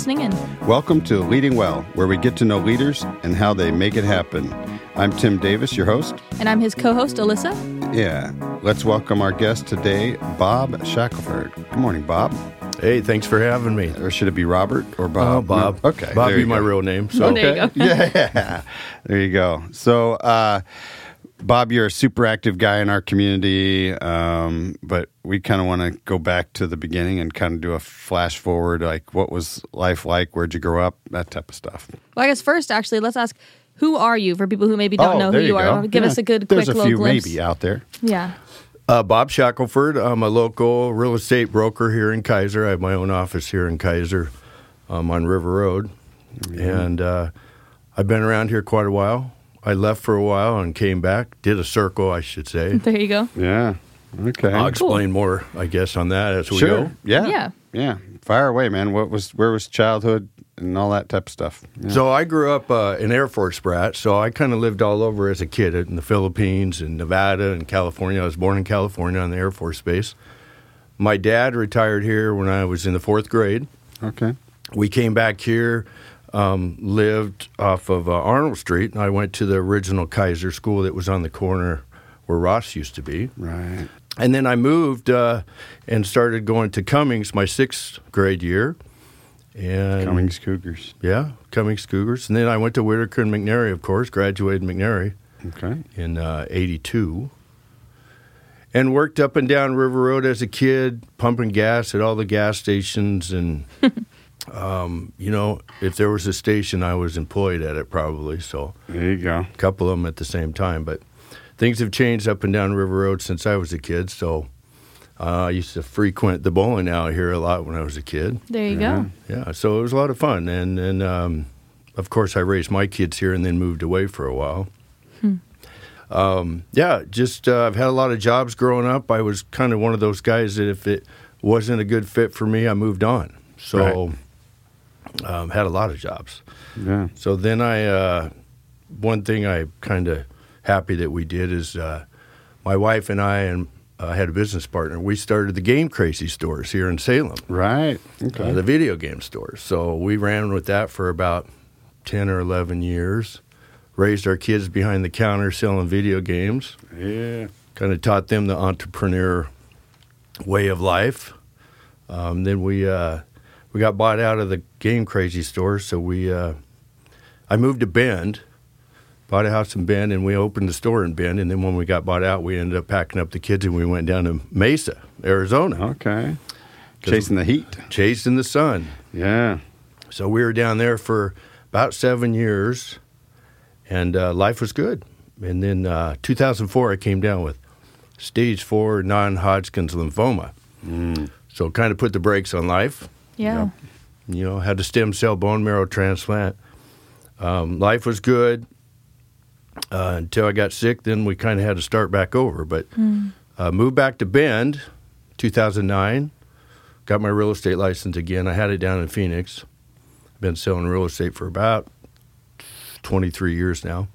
listening in. Welcome to Leading Well, where we get to know leaders and how they make it happen. I'm Tim Davis, your host. And I'm his co host, Alyssa. Yeah. Let's welcome our guest today, Bob Shackelford. Good morning, Bob. Hey, thanks for having me. Or should it be Robert or Bob? Oh, Bob. No. Okay. Bob there be my real name. So Oh, there you go. yeah. There you go. So, uh, Bob, you're a super active guy in our community, um, but we kind of want to go back to the beginning and kind of do a flash forward, like what was life like? Where'd you grow up? That type of stuff. Well, I guess first, actually, let's ask who are you for people who maybe don't know who Oh, there you, are? Give Yeah. us a good, There's quick a little few glimpse. maybe out there. Yeah. uh, Bob Shackelford. I'm a local real estate broker here in Keizer. I have my own office here in Keizer um, on River Road. And uh, I've been around here quite a while. I left for a while and came back, did a circle, I should say. There you go. Yeah. Okay. I'll explain more, I guess, on that as we sure. go. Yeah. Yeah. Yeah. Fire away, man. What was where was childhood and all that type of stuff? Yeah. So I grew up uh, an Air Force brat, so I kind of lived all over as a kid in the Philippines and Nevada and California. I was born in California on the Air Force Base. My dad retired here when I was in the fourth grade. Okay. We came back here, um, lived off of uh, Arnold Street, and I went to the original Keizer school that was on the corner where Ross used to be. Right. And then I moved uh, and started going to Cummings my sixth grade year. And Cummings Cougars. yeah, Cummings Cougars. And then I went to Whiteaker and McNary, of course, graduated McNary Okay. in uh, 82. And worked up and down River Road as a kid, pumping gas at all the gas stations. And, um, you know, if there was a station, I was employed at it probably. So There you go. a couple of them at the same time. But things have changed up and down River Road since I was a kid. So uh, I used to frequent the bowling alley here a lot when I was a kid. There you Yeah. go. Yeah, so it was a lot of fun, and and um, of course I raised my kids here and then moved away for a while. Um, yeah, just uh, I've had a lot of jobs growing up. I was kind of one of those guys that if it wasn't a good fit for me, I moved on. So um, had a lot of jobs. Yeah. So then I, uh, one thing I kind of happy that we did is uh, my wife and I and uh, had a business partner. We started the Game Crazy stores here in Salem Right. Okay. uh, the video game stores. So we ran with that for about 10 or 11 years. Raised our kids behind the counter selling video games. yeah. Kind of taught them the entrepreneur way of life. Um, then we uh, we got bought out of the Game Crazy store, so we uh, I moved to Bend, bought a house in Bend, and we opened the store in Bend. And then when we got bought out, we ended up packing up the kids and we went down to Mesa, Arizona, Okay. Chasing the heat. chasing the sun. Yeah. So we were down there for about seven years, and uh, life was good. And then uh, 2004, I came down with stage four non-Hodgkin's lymphoma. So kind of put the brakes on life. Yeah. You know, had a stem cell bone marrow transplant. Um, life was good uh, until I got sick. Then we kind of had to start back over. But uh, moved back to Bend, 2009. Got my real estate license again. I had it down in Phoenix. Been selling real estate for about 23 years now.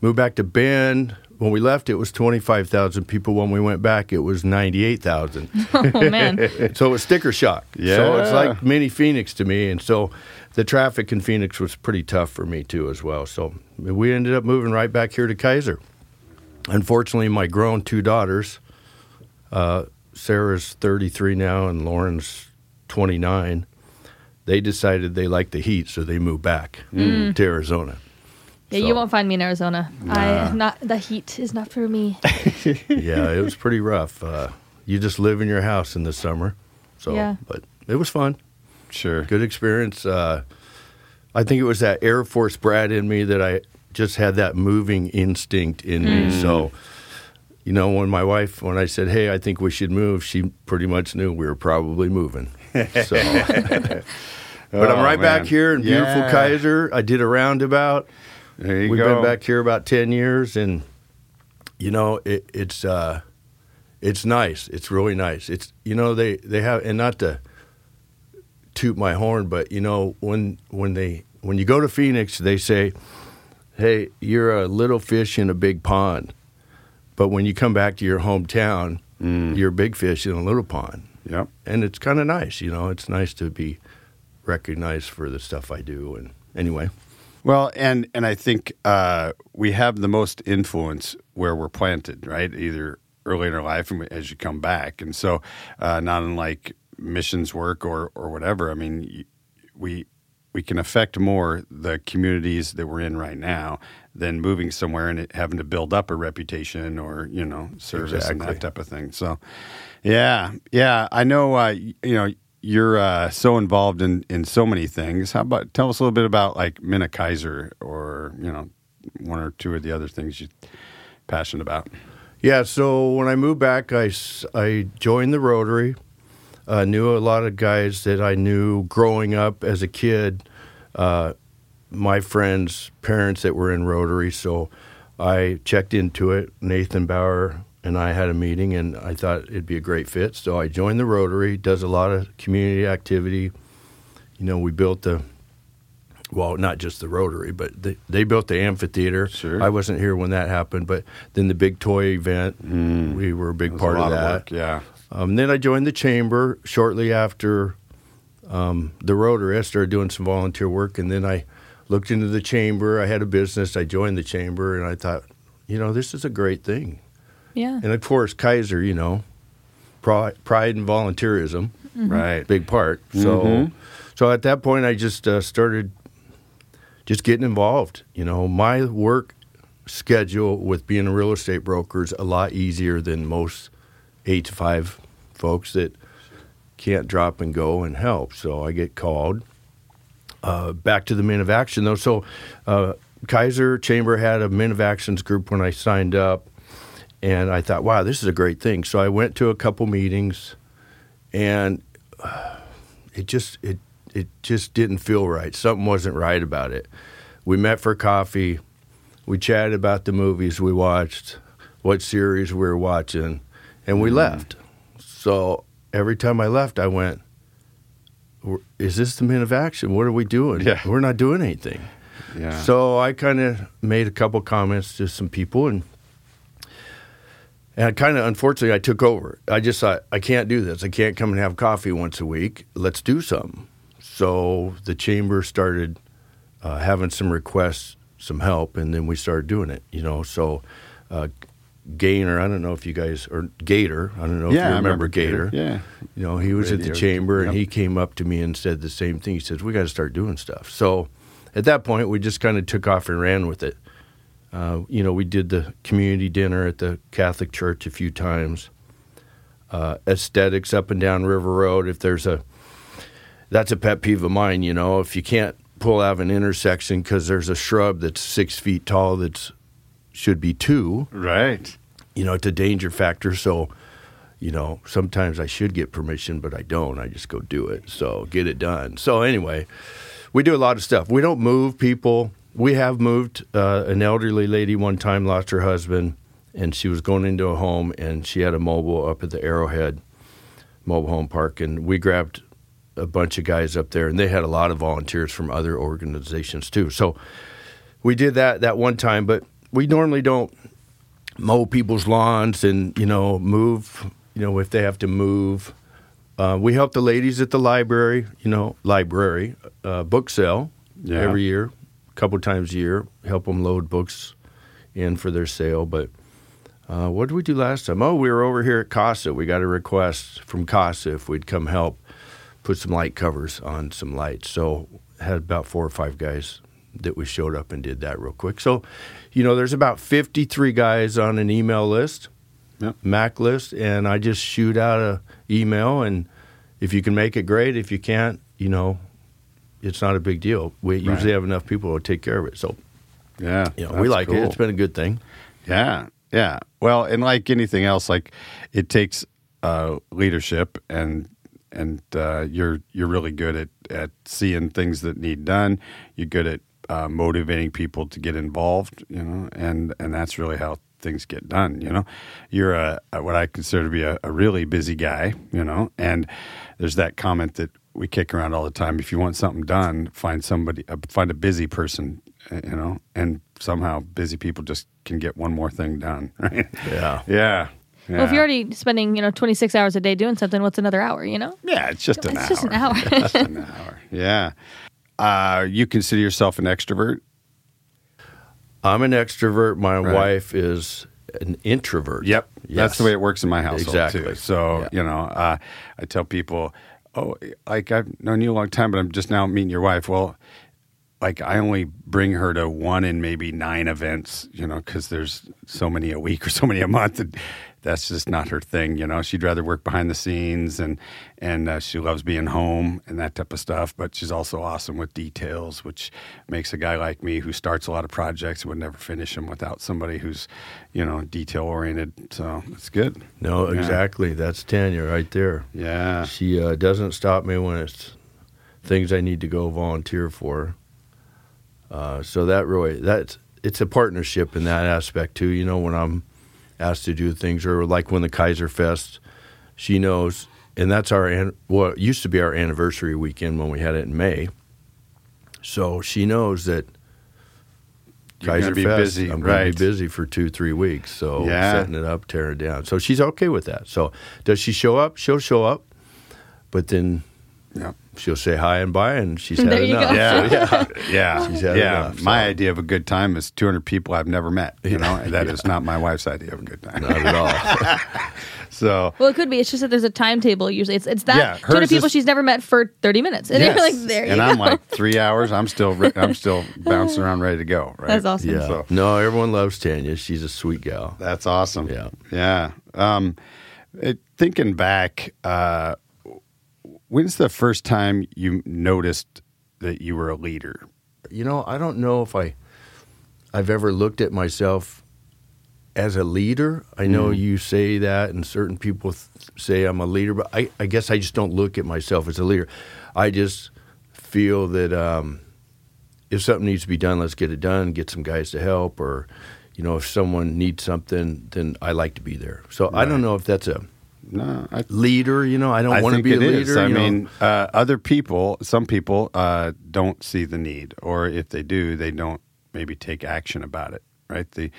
Moved back to Bend. When we left, it was 25,000 people. When we went back, it was 98,000. Oh, man. So it was sticker shock. Yeah. So it's like mini Phoenix to me. And so the traffic in Phoenix was pretty tough for me too as well. So we ended up moving right back here to Keizer. Unfortunately, my grown two daughters, uh, Sarah's 33 now and Lauren's 29, they decided they liked the heat, so they moved back to Arizona. Yeah, you won't find me in Arizona. I not the heat is not for me. yeah, it was pretty rough. Uh, you just live in your house in the summer. So, Yeah. but it was fun. Sure. good experience. Uh, I think it was that Air Force brat in me that I just had that moving instinct in me. So, you know, when my wife, when I said, "Hey, I think we should move," she pretty much knew we were probably moving. So, but I'm Oh, right back here in beautiful Yeah. Keizer. I did a roundabout. There you We've go. been back here about ten years, and you know, it, it's uh, it's nice. It's really nice. It's you know they they have and not to toot my horn, but you know when when they when you go to Phoenix, they say, "Hey, you're a little fish in a big pond," but when you come back to your hometown, Mm. you're a big fish in a little pond, Yep. and it's kind of nice. You know, it's nice to be recognized for the stuff I do. And anyway, Well, and and I think uh, we have the most influence where we're planted, right? Either early in our life and as you come back, and so uh, not unlike missions work or or whatever. I mean, we we can affect more the communities that we're in right now than moving somewhere and it, having to build up a reputation or you know service and that type of thing. So, yeah, yeah, I know. Uh, you know, you're uh, so involved in in so many things. How about tell us a little bit about like Minna Kaiser or you know one or two of the other things you're passionate about. Yeah, so when I moved back, I I joined the Rotary. Uh, knew a lot of guys that I knew growing up as a kid. Uh, my friends' parents that were in Rotary, so I checked into it. Nathan Bauer and I had a meeting, and I thought it'd be a great fit. So I joined the Rotary. Does a lot of community activity. You know, we built the well, not just the Rotary, but they, they built the amphitheater. Sure. I wasn't here when that happened, but then the big toy event, we were a big part a of that. work, yeah. Um, then I joined the chamber shortly after um, the Rotary. I started doing some volunteer work, and then I looked into the chamber. I had a business. I joined the chamber, and I thought, you know, this is a great thing. Yeah. And of course, Keizer, you know, pride, pride and volunteerism, Right. big part. So, Mhm. so at that point, I just uh, started just getting involved. You know, my work schedule with being a real estate broker is a lot easier than most eight to five folks that can't drop and go and help. So I get called. Uh, back to the Men of Action though. So uh, Keizer Chamber had a Men of Actions group when I signed up, and I thought, wow, this is a great thing. So I went to a couple meetings, and uh, it just it it just didn't feel right. Something wasn't right about it. We met for coffee. We chatted about the movies we watched, what series we were watching, and we left. So every time I left, I went, "Is this the men of action? What are we doing? Yeah. We're not doing anything." Yeah. So I kind of made a couple comments to some people, and and kind of unfortunately I took over. I just thought I can't do this. I can't come and have coffee once a week. Let's do something. So the chamber started uh, having some requests, some help, and then we started doing it. You know, so. Uh, Gainer, I don't know if you guys or Gator, I don't know if you I remember, Gator. Yeah. You know, he was at the Radio, chamber and yep. he came up to me and said the same thing. He says, "We got to start doing stuff." So, at that point, we just kind of took off and ran with it. Uh, you know, we did the community dinner at the Catholic Church a few times. Uh, aesthetics up and down River Road. If there's a, that's a pet peeve of mine. You know, if you can't pull out of an intersection because there's a shrub that's six feet tall that's should be two Right. you know, it's a danger factor. So, you know, sometimes I should get permission, but I don't. I just go do it. So get it done. So anyway, we do a lot of stuff. We don't move people. We have moved uh, an elderly lady one time lost her husband, and she was going into a home, and she had a mobile up at the Arrowhead Mobile Home Park, and we grabbed a bunch of guys up there, and they had a lot of volunteers from other organizations too. So we did that that one time, but we normally don't mow people's lawns and you know move you know if they have to move uh, we help the ladies at the library you know library uh, book sale Yeah. every year a couple times a year help them load books in for their sale but uh, what did we do last time? Oh we were over here at casa. We got a request from casa if we'd come help put some light covers on some lights. So had about four or five guys that we showed up and did that real quick. So you know there's about 53 guys on an email list Yep. mac list and i just shoot out a email and if you can make it great. If you can't you know it's not a big deal we Right. usually have enough people to take care of it so Yeah. you know we like it cool. it's been a good thing Yeah, yeah. Well, and like anything else, like it takes uh, leadership, and and uh, you're you're really good at at seeing things that need done. You're good at uh, motivating people to get involved, you know, and and that's really how things get done. You know, you're a, a what I consider to be a, a really busy guy, you know, and there's that comment that we kick around all the time. If you want something done, find somebody, uh, find a busy person, uh, you know, and somehow busy people just can get one more thing done, right? Yeah. Yeah. Well, if you're already spending, you know, 26 hours a day doing something, what's another hour, you know? Yeah, it's just an It's hour. just an hour. just an hour. Yeah. Uh, you consider yourself an extrovert? I'm an extrovert. My Right. wife is an introvert. Yep. That's the way it works in my household Exactly. too. So, Yeah. you know, uh, I tell people, oh, like I've known you a long time, but I'm just now meeting your wife. Well, like I only bring her to one in maybe nine events, you know, because there's so many a week or so many a month. And that's just not her thing, you know. She'd rather work behind the scenes, and and uh, she loves being home and that type of stuff. But she's also awesome with details, which makes a guy like me who starts a lot of projects would never finish them without somebody who's, you know, detail oriented. So it's good. No, Yeah. exactly. That's Tanya right there. Yeah. She uh, doesn't stop me when it's things I need to go volunteer for. Uh, so that really that's it's a partnership in that aspect too. You know, when I'm asked to do things, or like when the Keizer Fest, she knows, and that's our an- well, used to be our anniversary weekend when we had it in May. So she knows that You're Keizer be Fest, busy, I'm going to be busy for two, three weeks. So Yeah. setting it up, tearing it down. So she's okay with that. So does she show up? She'll show up, but then Yep. she'll say hi and bye, and she's had There you enough. go. Yeah, yeah. yeah, She's had yeah. enough, My idea of a good time is 200 people I've never met. You know, and that is not my wife's idea of a good time. Not at all. So Well, it could be. It's just that there's a timetable usually. It's it's that Yeah, 200 people is- she's never met for 30 minutes. And yes. you're like, there you and go. I'm like three hours. I'm still re- I'm still bouncing around, ready to go. Right. That's awesome. yeah. So- No, everyone loves Tanya. She's a sweet gal. That's awesome. Yeah. Yeah. Um, it, thinking back, uh, when's the first time you noticed that you were a leader? You know, I don't know if I, I've ever looked at myself as a leader. I know Mm. you say that, and certain people th- say I'm a leader, but I, I guess I just don't look at myself as a leader. I just feel that um, if something needs to be done, let's get it done. Get some guys to help, or you know, if someone needs something, then I like to be there. So I don't know if that's a No, I leader. You know, I don't want to be a leader. is. I mean, uh, other people, some people uh, don't see the need, or if they do, they don't maybe take action about it. Right? They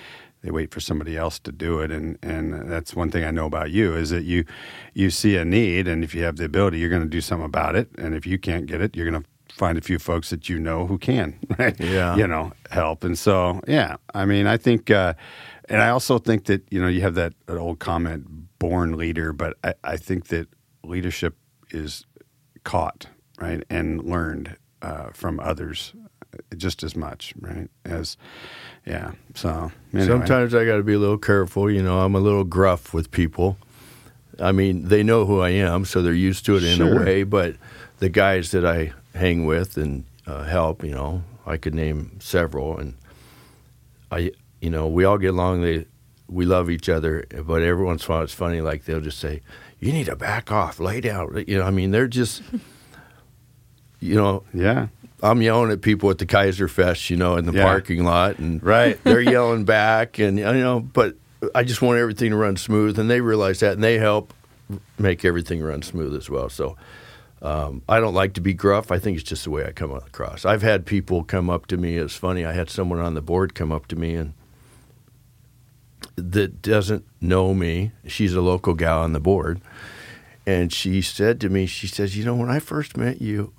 they wait for somebody else to do it, and and that's one thing I know about you is that you you see a need, and if you have the ability, you're going to do something about it, and if you can't get it, you're going to find a few folks that you know who can, right? Yeah. you know, help. And so, yeah, I mean, I think, uh, and I also think that you know, you have that, that old comment, born leader, but I, I think that leadership is caught, right, and learned uh, from others just as much, right? As, yeah. So anyway. Sometimes I got to be a little careful. You know, I'm a little gruff with people. I mean, they know who I am, so they're used to it in Sure. a way. But the guys that I hang with and uh, help, you know, I could name several, and I, you know, we all get along. They, we love each other, but every once in a while it's funny. Like they'll just say, "You need to back off, lay down." You know, I mean, they're just, you know, yeah, I'm yelling at people at the Keizer Fest, you know, in the Yeah. parking lot, and Right. they're yelling back, and you know, but I just want everything to run smooth, and they realize that, and they help make everything run smooth as well. So. Um, I don't like to be gruff. I think it's just the way I come across. I've had people come up to me. It's funny. I had someone on the board come up to me and that doesn't know me. She's a local gal on the board, and she said to me, "She says, you know, when I first met you,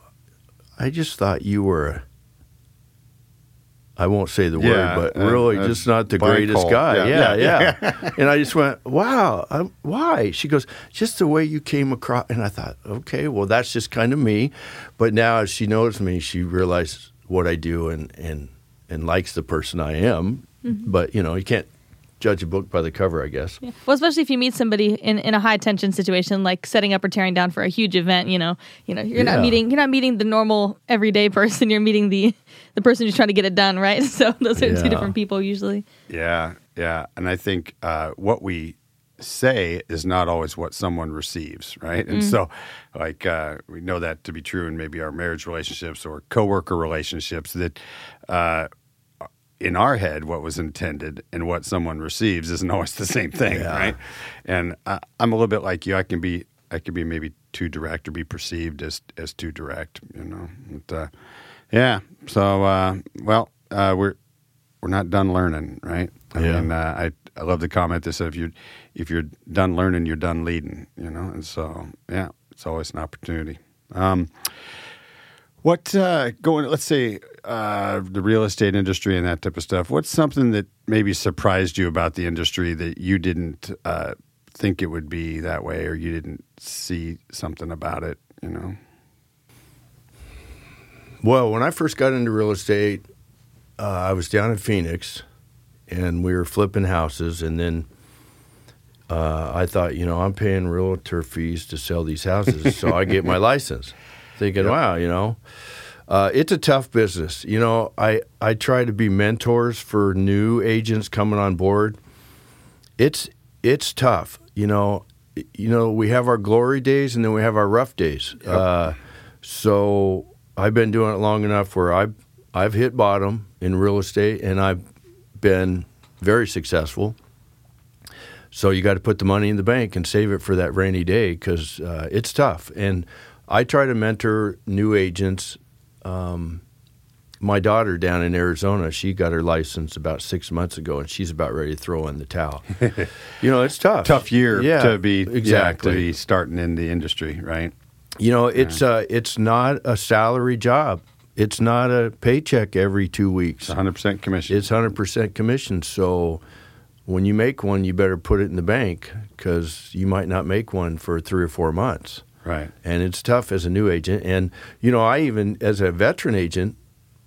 I just thought you were a, I won't say the Yeah, word, but uh, really uh, just not the greatest hole. guy. Yeah, Yeah, yeah, yeah. and I just went, wow, um, why? She goes, just the way you came across. And I thought, okay, well, that's just kind of me. But now as she knows me, she realizes what I do and, and, and likes the person I am. But, you know, you can't judge a book by the cover, I guess. Yeah. Well, especially if you meet somebody in, in a high tension situation, like setting up or tearing down for a huge event, you know, you know, you're Yeah. not meeting you're not meeting the normal everyday person. You're meeting the the person who's trying to get it done, right? So those are Yeah. two different people usually. Yeah, yeah, and I think uh, what we say is not always what someone receives, right? And so, like, uh, we know that to be true in maybe our marriage relationships or coworker relationships. That uh, in our head, what was intended and what someone receives isn't always the same thing, Yeah. right? And I, I'm a little bit like you. I can be, I can be maybe too direct or be perceived as as too direct, you know. But, uh, yeah. So, uh, well, uh, we're we're not done learning, right? I Yeah. mean, uh, I I love the comment that said if you're if you're done learning, you're done leading. You know, and so yeah, it's always an opportunity. Um, what uh, going? Let's say uh, the real estate industry and that type of stuff. What's something that maybe surprised you about the industry that you didn't uh, think it would be that way, or you didn't see something about it? You know. Well, when I first got into real estate, uh, I was down in Phoenix, and we were flipping houses, and then uh, I thought, you know, I'm paying realtor fees to sell these houses, so I get my license, thinking, wow, you know, uh, it's a tough business. You know, I I try to be mentors for new agents coming on board. It's it's tough. You know, you know, we have our glory days and then we have our rough days. Uh, so I've been doing it long enough where I've I've hit bottom in real estate and I've been very successful. So you got to put the money in the bank and save it for that rainy day because uh, it's tough. And I try to mentor new agents. Um, my daughter down in Arizona, she got her license about six months ago, and she's about ready to throw in the towel. you know, it's tough. Tough year yeah, to be exactly. yeah, to be starting in the industry, right? You know, it's uh, it's not a salary job. It's not a paycheck every two weeks. It's 100 percent commission. It's hundred percent commission. So when you make one, you better put it in the bank because you might not make one for three or four months. Right. And it's tough as a new agent. And you know, I even as a veteran agent,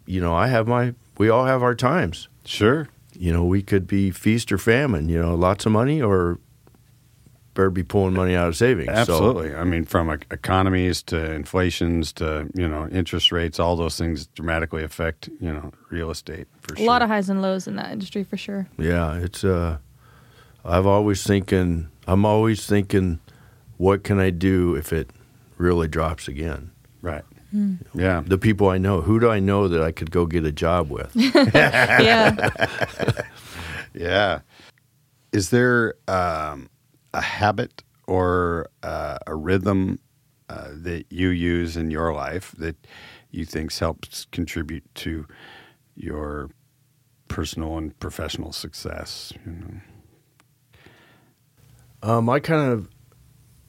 you know, I have my. We all have our times. Sure. You know, we could be feast or famine. You know, lots of money or better be pulling money out of savings. So- Absolutely. I mean, from economies to inflations to you know interest rates, all those things dramatically affect you know real estate for A sure. lot of highs and lows in that industry for sure. Yeah, it's uh I've always thinking I'm always thinking what can I do if it really drops again? right. Yeah. The people I know, who do I know that I could go get a job with? yeah. Yeah. Is there um, a habit or uh, a rhythm uh, that you use in your life that you think helps contribute to your personal and professional success? You know? Um, I kind of,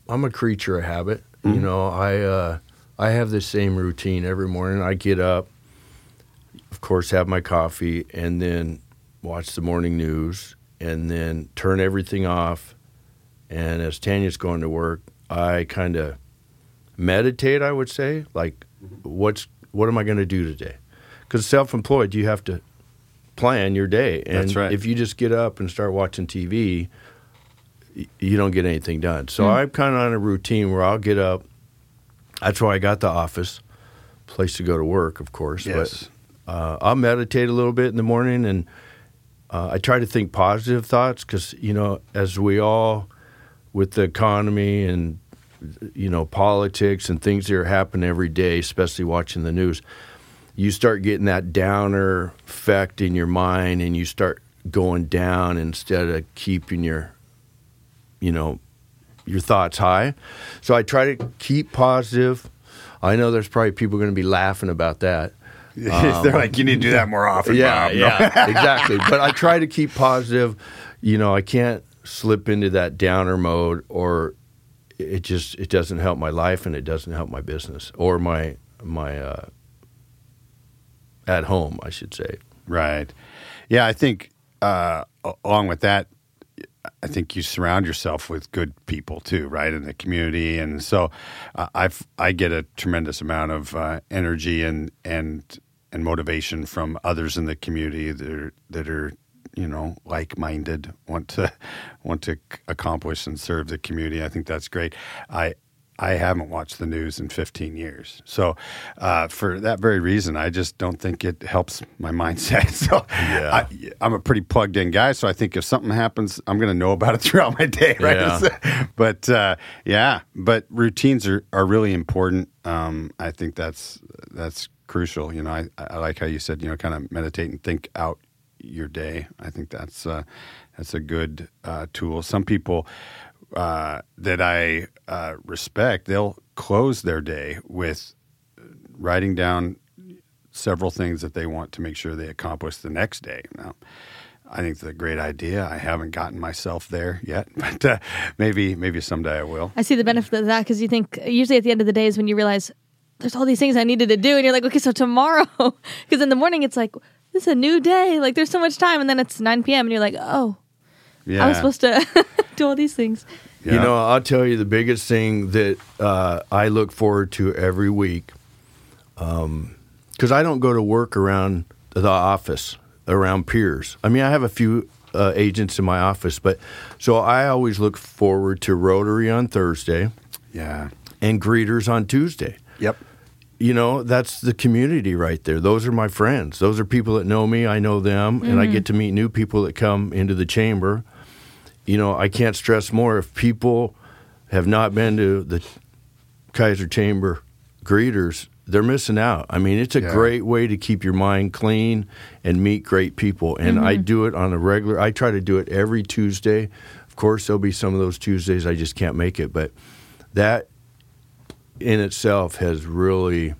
I'm a creature of habit. You know, I uh, I have the same routine every morning. I get up, of course, have my coffee, and then watch the morning news, and then turn everything off. And as Tanya's going to work, I kind of meditate. I would say, like, what's what am I going to do today? Because self-employed, you have to plan your day, and That's right. if you just get up and start watching TV, you don't get anything done. So I'm kind of on a routine where I'll get up. That's why I got the office, place to go to work, of course. Yes. But uh, I'll meditate a little bit in the morning, and uh, I try to think positive thoughts because you know, as we all, with the economy and you know politics and things that are happening every day, especially watching the news, you start getting that downer effect in your mind, and you start going down instead of keeping your you know your thoughts high. So I try to keep positive. I know there's probably people going to be laughing about that. They're like, you need to do that more often. Yeah, Bob." yeah, exactly. But I try to keep positive. You know, I can't slip into that downer mode, or it just it doesn't help my life and it doesn't help my business or my my uh, at home, I should say. Right. Yeah, I think uh, along with that, I think you surround yourself with good people too, right, in the community, and so uh, I've I get a tremendous amount of uh, energy and and and motivation from others in the community that are that are you know like minded, want to want to accomplish and serve the community. I think that's great. I I haven't watched the news in 15 years. So, uh, for that very reason, I just don't think it helps my mindset. So, Yeah. I, I'm a pretty plugged in guy. So, I think if something happens, I'm going to know about it throughout my day, right? Yeah. but, uh, yeah, but routines are, are really important. Um, I think that's, that's crucial. You know, I, I like how you said, you know, kind of meditate and think out your day. I think that's, uh, that's a good uh, tool. Some people, uh, that I uh, respect, they'll close their day with writing down several things that they want to make sure they accomplish the next day. Now, I think it's a great idea. I haven't gotten myself there yet, but uh, maybe maybe someday I will. I see the benefit of that because you think usually at the end of the day is when you realize there's all these things I needed to do, and you're like, okay, so tomorrow, because in the morning it's like this is a new day, like there's so much time, and then it's 9 p.m. and you're like, oh, Yeah, I was supposed to do all these things. Yeah. You know, I'll tell you the biggest thing that uh, I look forward to every week, because I don't go to work around the office, around peers. I mean, I have a few uh, agents in my office, but so I always look forward to Rotary on Thursday yeah, and greeters on Tuesday. yep, You know, that's the community right there. Those are my friends. Those are people that know me. I know them, and I get to meet new people that come into the chamber. You know, I can't stress more if people have not been to the Keizer Chamber greeters, they're missing out. I mean, it's a Yeah. great way to keep your mind clean and meet great people. And I mm-hmm. do it on a regular. I try to do it every Tuesday. Of course, there'll be some of those Tuesdays I just can't make it, but that in itself has really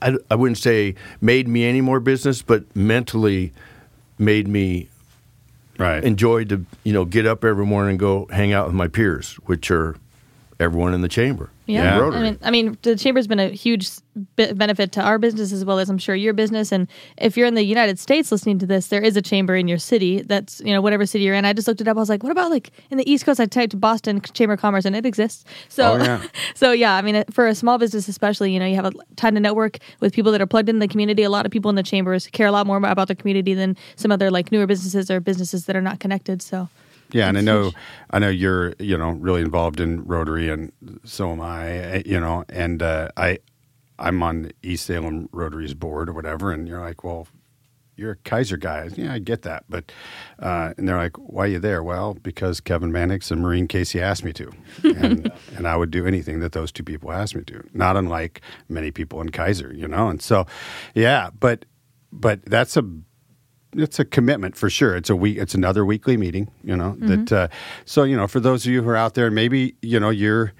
I, I wouldn't say made me any more business, but mentally made me right. enjoy to you know get up every morning and go hang out with my peers, which are everyone in the chamber. Yeah, and I Rotary. mean, I mean, the chamber's been a huge be- benefit to our business as well as I'm sure your business. And if you're in the United States listening to this, there is a chamber in your city. That's you know whatever city you're in. I just looked it up. I was like, what about like in the East Coast? I typed Boston Chamber of Commerce, and it exists. So, Oh, yeah. so yeah, I mean, for a small business especially, you know, you have a time to network with people that are plugged in the community. A lot of people in the chambers care a lot more about the community than some other like newer businesses or businesses that are not connected. So. Yeah, and I know. I know you're, you know, really involved in Rotary, and so am I. eh, You know, and uh, I, I'm on East Salem Rotary's board or whatever, and you're like, well, you're a Keizer guy. Yeah, I get that, but, uh, and they're like, why are you there? Well, because Kevin Mannix and Marine Casey asked me to, and and I would do anything that those two people asked me to. Not unlike many people in Keizer, you know, and so, yeah, but, but that's a it's a commitment for sure. It's a week. It's another weekly meeting. You know that. Uh, so you know, for those of you who are out there, maybe you know you're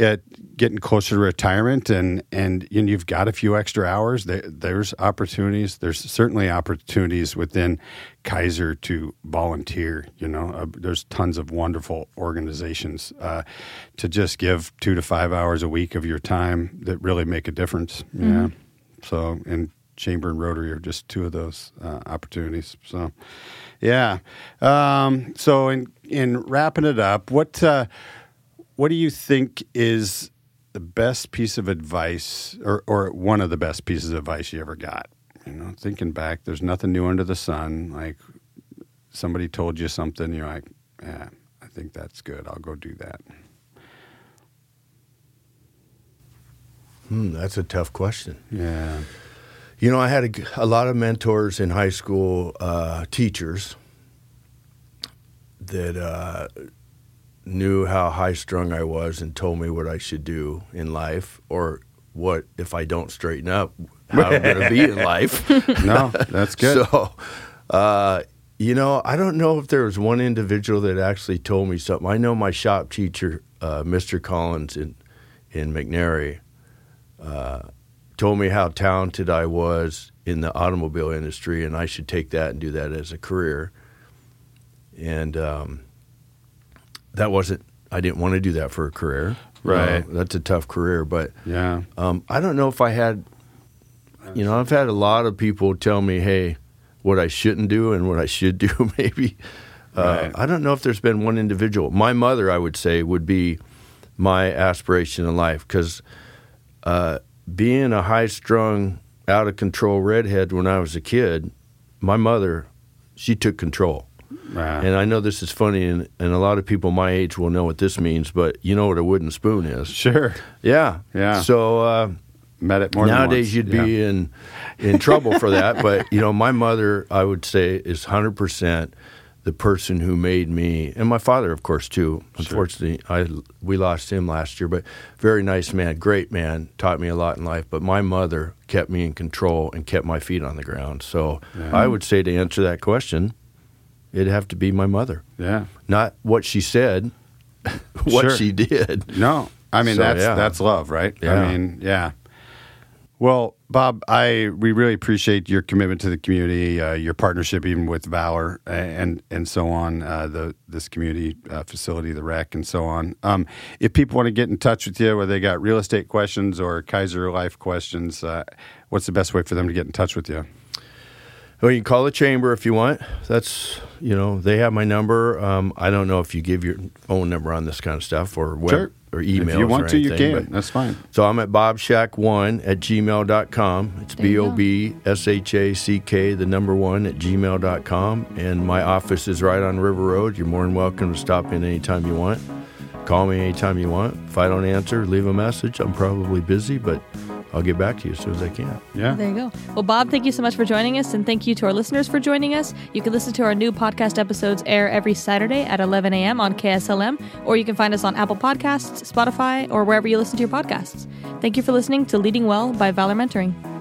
uh, getting closer to retirement, and and you know, you've got a few extra hours. There, there's opportunities. There's certainly opportunities within Keizer to volunteer. You know, uh, there's tons of wonderful organizations uh, to just give two to five hours a week of your time that really make a difference. Yeah. So and Chamber and Rotary are just two of those uh, opportunities. So, yeah. Um, so, in in wrapping it up, what uh, what do you think is the best piece of advice, or or one of the best pieces of advice you ever got? You know, thinking back, there's nothing new under the sun. Like somebody told you something, you're like, yeah, I think that's good. I'll go do that. Hmm, that's a tough question. Yeah. You know, I had a, a lot of mentors in high school, uh, teachers that uh, knew how high strung I was and told me what I should do in life or what, if I don't straighten up, how I'm going to be in life. No, that's good. So, uh, you know, I don't know if there was one individual that actually told me something. I know my shop teacher, uh, Mr. Collins in in McNary, uh, told me how talented I was in the automobile industry, and I should take that and do that as a career. And um, that wasn't. I didn't want to do that for a career. Right. Uh, that's a tough career, but yeah. um, I don't know if I had, you know, I've had a lot of people tell me, hey, what I shouldn't do and what I should do, maybe. Uh, Right. I don't know if there's been one individual. My mother, I would say, would be my aspiration in life because uh, being a high strung, out of control redhead when I was a kid, my mother, she took control. Right. And I know this is funny, and, and a lot of people my age will know what this means, but you know what a wooden spoon is. sure. Yeah. Yeah. So, uh, Met it more nowadays you'd Yeah. be in in trouble for that but you know my mother i would say is 100% the person who made me and my father of course too unfortunately i we lost him last year but very nice man great man taught me a lot in life but my mother kept me in control and kept my feet on the ground so i would say to answer that question it'd have to be my mother Yeah. not what she said what Sure. she did No, I mean So, that's yeah. that's love, right? Yeah. I mean, yeah. Well, Bob, I we really appreciate your commitment to the community, uh, your partnership even with Valor and and so on, uh, the this community uh, facility, the rec, and so on. Um, if people want to get in touch with you, whether they got real estate questions or Keizer Life questions, uh, what's the best way for them to get in touch with you? Well, you can call the chamber if you want. That's you know they have my number. Um, I don't know if you give your phone number on this kind of stuff or web Sure. or email. If you want to, you can. but- That's fine. So I'm at bobshack1 at gmail.com. It's There you B go. O B S H A C K, the number one at gmail.com. And my office is right on River Road. You're more than welcome to stop in anytime you want. Call me anytime you want. If I don't answer, leave a message. I'm probably busy, but I'll get back to you as soon as I can. Yeah. There you go. Well, Bob, thank you so much for joining us, and thank you to our listeners for joining us. You can listen to our new podcast episodes air every Saturday at 11 a.m. on KSLM, or you can find us on Apple Podcasts, Spotify, or wherever you listen to your podcasts. Thank you for listening to Leading Well by Valor Mentoring.